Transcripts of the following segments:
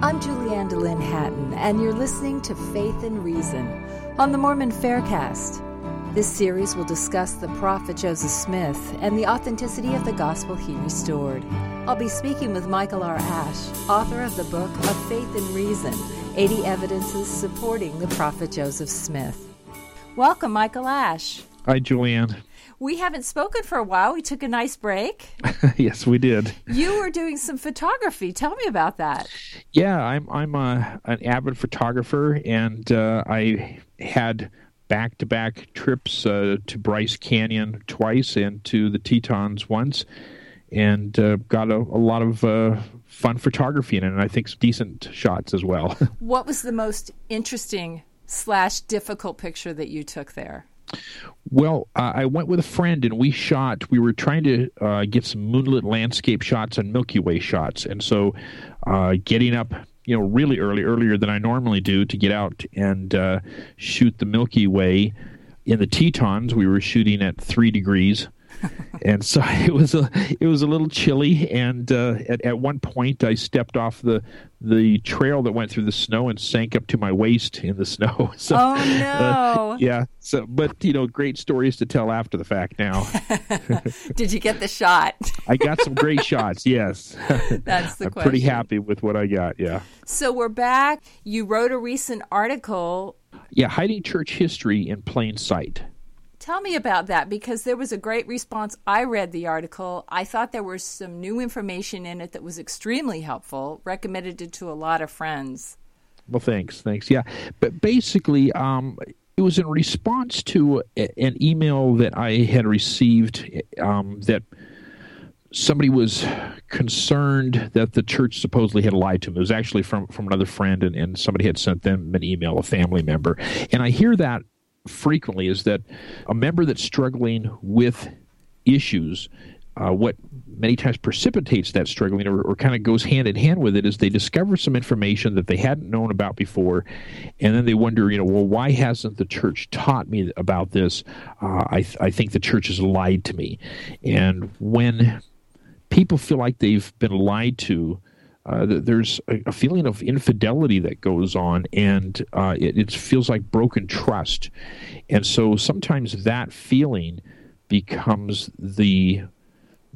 I'm Julianne Dehlin Hatton, and you're listening to Faith and Reason on the Mormon Faircast. This series will discuss the prophet Joseph Smith and the authenticity of the gospel he restored. I'll be speaking with Michael R. Ash, author of the book of Faith and Reason 80 Evidences Supporting the Prophet Joseph Smith. Welcome, Michael Ash. Hi, Julianne. We haven't spoken for a while. We took a nice break. yes, we did. You were doing some photography. Tell me about that. Yeah, I'm I'm a, an avid photographer, and uh, I had back to back trips uh, to Bryce Canyon twice and to the Tetons once, and uh, got a, a, lot of uh, fun photography in it, and I think some decent shots as well. what was the most interesting slash difficult picture that you took there? Well, uh, I went with a friend and we shot. We were trying to uh, get some moonlit landscape shots and Milky Way shots, and so uh, getting up, you know, really early, earlier than I normally do, to get out and uh, shoot the Milky Way. In the Tetons, we were shooting at three degrees and so it was a it was a little chilly. And uh, at at one point, I stepped off the the trail that went through the snow and sank up to my waist in the snow. So, oh no! Uh, yeah. So, but you know, great stories to tell after the fact. Now, did you get the shot? I got some great shots. Yes. That's the I'm question. pretty happy with what I got. Yeah. So we're back. You wrote a recent article. Yeah, hiding church history in plain sight. Tell me about that because there was a great response. I read the article. I thought there was some new information in it that was extremely helpful. Recommended it to a lot of friends. Well, thanks, thanks. Yeah, but basically, um, it was in response to an email that I had received um, that somebody was concerned that the church supposedly had lied to him. It was actually from from another friend, and, and somebody had sent them an email, a family member. And I hear that frequently is that a member that's struggling with issues, uh, what many times precipitates that struggling or, or kind of goes hand in hand with it is they discover some information that they hadn't known about before, and then they wonder, you know, well, why hasn't the church taught me about this? Uh, I, th- I think the church has lied to me. And when people feel like they've been lied to, uh, there's a, a, feeling of infidelity that goes on, and uh, it, it, feels like broken trust. And so sometimes that feeling becomes the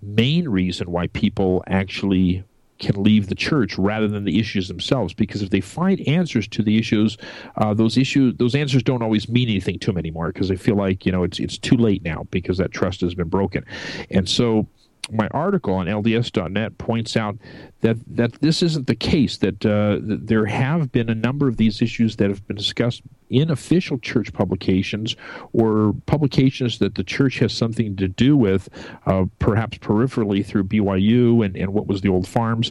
main reason why people actually can leave the church rather than the issues themselves because if they find answers to the issues uh, those issues those answers don't always mean anything to them anymore because they feel like you know it's it's too late now because that trust has been broken and so my article on LDS.net points out that that this isn't the case. That, uh, that there have been a number of these issues that have been discussed in official church publications or publications that the church has something to do with, uh, perhaps peripherally through BYU and, and what was the old FARMS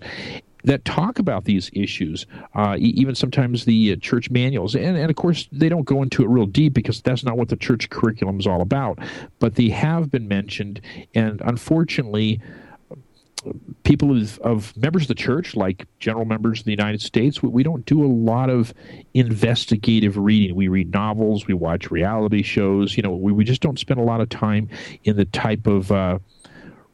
that talk about these issues, uh, even sometimes the uh, church manuals. And, and of course, they don't go into it real deep because that's not what the church curriculum is all about. But they have been mentioned, and unfortunately, people of, of, members of the church, like general members of the United States, we, we, don't do a lot of investigative reading. We read novels, we watch reality shows. You know, we, we just don't spend a lot of time in the type of uh,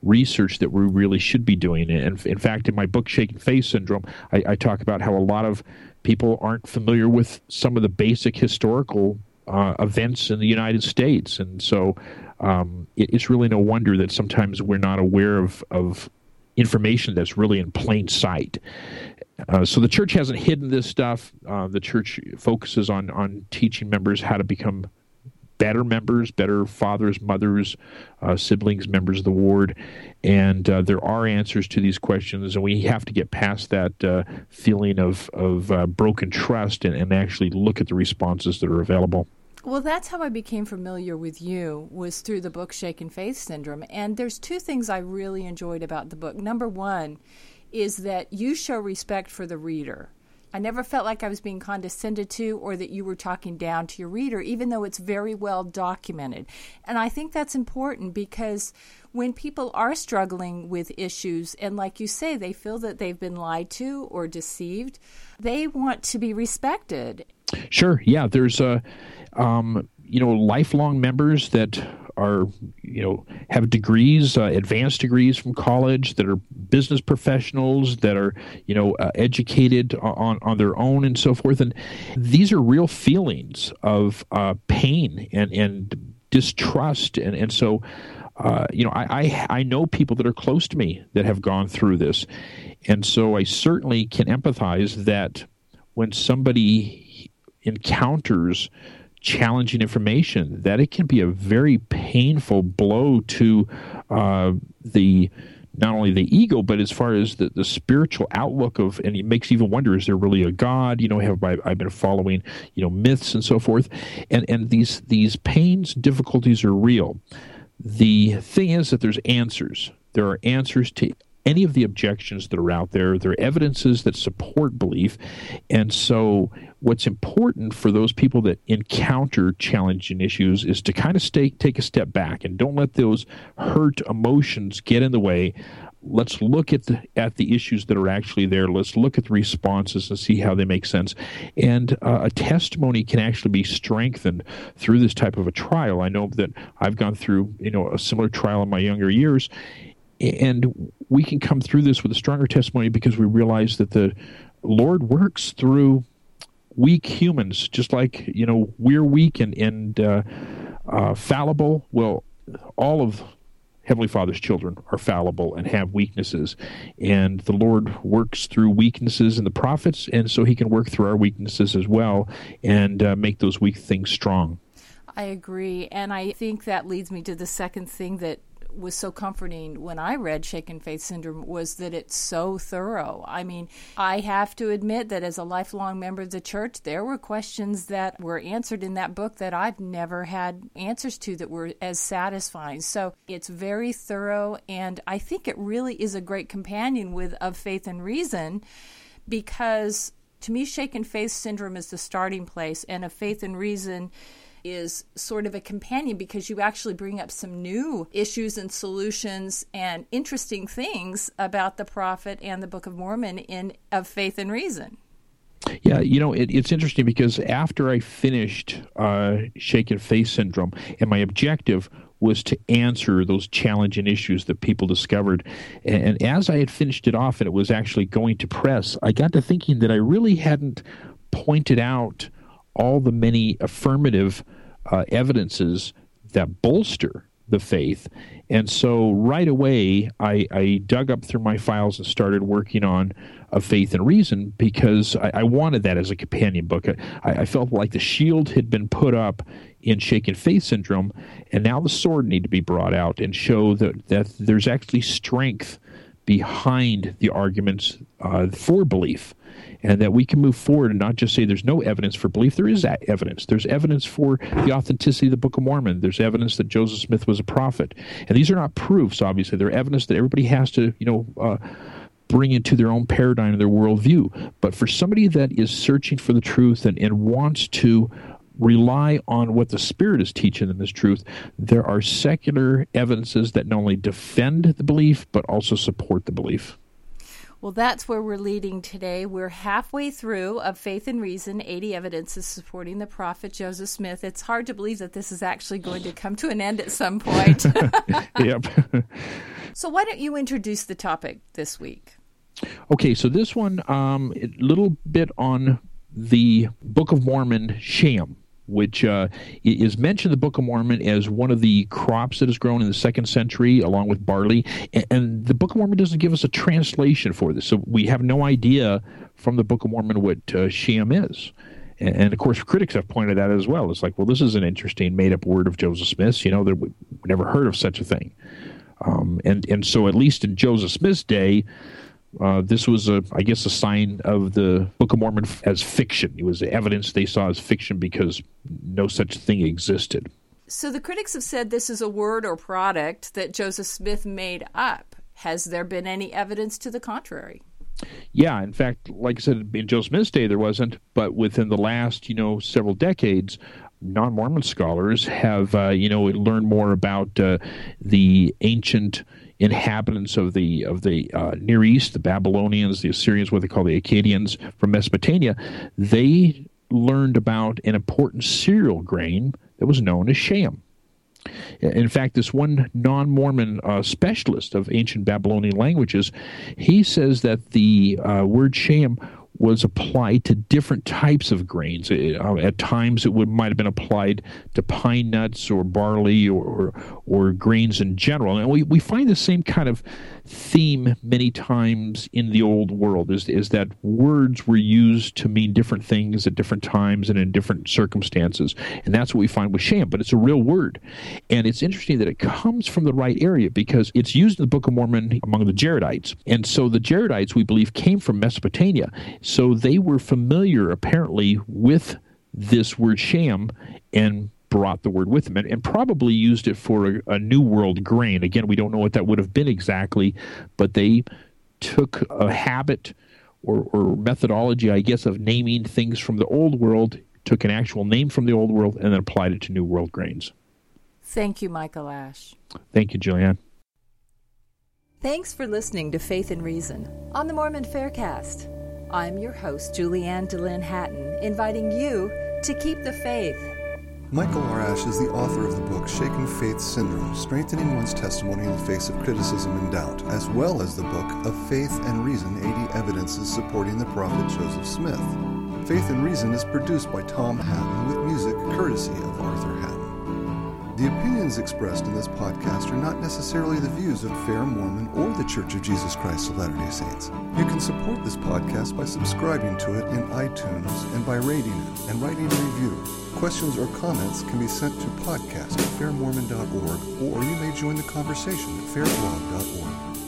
research that we really should be doing. And in fact, in my book, Shaken Faith Syndrome, I, I talk about how a lot of people aren't familiar with some of the basic historical uh, events in the United States. And so um, it, it's really no wonder that sometimes we're not aware of, of information that's really in plain sight. Uh, so the church hasn't hidden this stuff. Uh, the church focuses on on teaching members how to become better members, better fathers, mothers, uh, siblings, members of the ward. And uh, there are answers to these questions, and we have to get past that uh, feeling of, of uh, broken trust and, and actually look at the responses that are available. Well, that's how I became familiar with you was through the book Shaken Faith Syndrome. And there's two things I really enjoyed about the book. Number one is that you show respect for the reader I never felt like I was being condescended to or that you were talking down to your reader, even though it's very well documented. And I think that's important because when people are struggling with issues, and like you say, they feel that they've been lied to or deceived, they want to be respected. Sure. Yeah. There's a, um, you know, lifelong members that are you know have degrees, uh, advanced degrees from college, that are business professionals, that are you know uh, educated on on their own and so forth, and these are real feelings of uh, pain and and distrust, and and so. Uh, you know, I, I I know people that are close to me that have gone through this, and so I certainly can empathize that when somebody encounters challenging information, that it can be a very painful blow to uh, the not only the ego, but as far as the, the spiritual outlook of, and it makes you even wonder, is there really a God? You know, have I, I've been following, you know, myths and so forth, and and these these pains, difficulties are real. The thing is that there's answers. There are answers to any of the objections that are out there. There are evidences that support belief. And so, what's important for those people that encounter challenging issues is to kind of stay, take a step back and don't let those hurt emotions get in the way. Let's look at the at the issues that are actually there. Let's look at the responses and see how they make sense. And uh, a testimony can actually be strengthened through this type of a trial. I know that I've gone through you know a similar trial in my younger years, and we can come through this with a stronger testimony because we realize that the Lord works through weak humans, just like you know we're weak and and uh, uh, fallible. Well, all of Heavenly Father's children are fallible and have weaknesses, and the Lord works through weaknesses in the prophets, and so He can work through our weaknesses as well and uh, make those weak things strong. I agree. And I think that leads me to the second thing that was so comforting when I read Shaken Faith Syndrome was that it's so thorough. I mean, I have to admit that as a lifelong member of the church, there were questions that were answered in that book that I've never had answers to that were as satisfying. So it's very thorough, and I think it really is a great companion with Of Faith and Reason because to me, Shaken Faith Syndrome is the starting place, and Of Faith and Reason is sort of a companion because you actually bring up some new issues and solutions and interesting things about the prophet and the Book of Mormon in Of Faith and Reason. Yeah, you know, it, it's interesting because after I finished uh, Shaken Faith Syndrome, and my objective was to answer those challenging issues that people discovered. And, and, as I had finished it off and it was actually going to press, I got to thinking that I really hadn't pointed out all the many affirmative uh, evidences that bolster the faith. And so right away, I, I, dug up through my files and started working on a faith and reason because I, I wanted that as a companion book. I, I, felt like the shield had been put up in shaken faith syndrome, and now the sword needed to be brought out and show that, that there's actually strength behind the arguments uh, for belief and that we can move forward and not just say there's no evidence for belief. There is evidence. There's evidence for the authenticity of the Book of Mormon. There's evidence that Joseph Smith was a prophet, and these are not proofs. Obviously, they're evidence that everybody has to, you know. Uh, bring into their own paradigm and their worldview. But for somebody that is searching for the truth and, and wants to rely on what the Spirit is teaching them as truth, there are secular evidences that not only defend the belief, but also support the belief. Well, that's where we're leading today. We're halfway through of Faith and Reason 80 Evidences Supporting the Prophet Joseph Smith. It's hard to believe that this is actually going to come to an end at some point. yep. so, why don't you introduce the topic this week? Okay, so this one, um, a little bit on the Book of Mormon sheum which uh, is mentioned in the Book of Mormon as one of the crops that is grown in the second century, along with barley. And, the Book of Mormon doesn't give us a translation for this, so we have no idea from the Book of Mormon what uh, sheum is. And, and, of course, critics have pointed that as well. It's like, well, this is an interesting made-up word of Joseph Smith's. You know, that we never heard of such a thing. Um, and and so, at least in Joseph Smith's day, uh, this was, a, I guess, a sign of the Book of Mormon as fiction. It was evidence they saw as fiction because no such thing existed. So the critics have said this is a word or product that Joseph Smith made up. Has there been any evidence to the contrary? Yeah, in fact, like I said, in Joseph Smith's day there wasn't, but within the last, you know, several decades, non-Mormon scholars have, uh, you know, learned more about uh, the ancient inhabitants of the of the uh, Near East, the Babylonians, the Assyrians, what they call the Akkadians from Mesopotamia, they learned about an important cereal grain that was known as sheum. In fact, this one non Mormon uh, specialist of ancient Babylonian languages, he says that the uh, word sheum was applied to different types of grains. Uh, at times, it would might have been applied to pine nuts or barley or, or, or grains in general. And we, we find the same kind of theme many times in the old world is, is that words were used to mean different things at different times and in different circumstances. And that's what we find with sheum, but it's a real word. And it's interesting that it comes from the right area because it's used in the Book of Mormon among the Jaredites. And so the Jaredites, we believe, came from Mesopotamia. So they were familiar, apparently, with this word sheum and brought the word with them and, and probably used it for a, a, New World grain. Again, we don't know what that would have been exactly, but they took a habit or, or methodology, I guess, of naming things from the Old World, took an actual name from the Old World, and then applied it to New World grains. Thank you, Michael Ash. Thank you, Julianne. Thanks for listening to Faith and Reason on the Mormon Faircast. I'm your host, Julianne Dehlin Hatton, inviting you to keep the faith Michael R. Ash is the author of the book Shaken Faith Syndrome Strengthening One's Testimony in the Face of Criticism and Doubt, as well as the book Of Faith and Reason 80 Evidences Supporting the Prophet Joseph Smith. Faith and Reason is produced by Tom Hatton with music courtesy of Arthur Hatton. The opinions expressed in this podcast are not necessarily the views of Fair Mormon or the Church of Jesus Christ of Latter day Saints. You can support this podcast by subscribing to it in iTunes and by rating it and writing a review. Questions or comments can be sent to podcast at fairmormon.org or you may join the conversation at fairblog.org.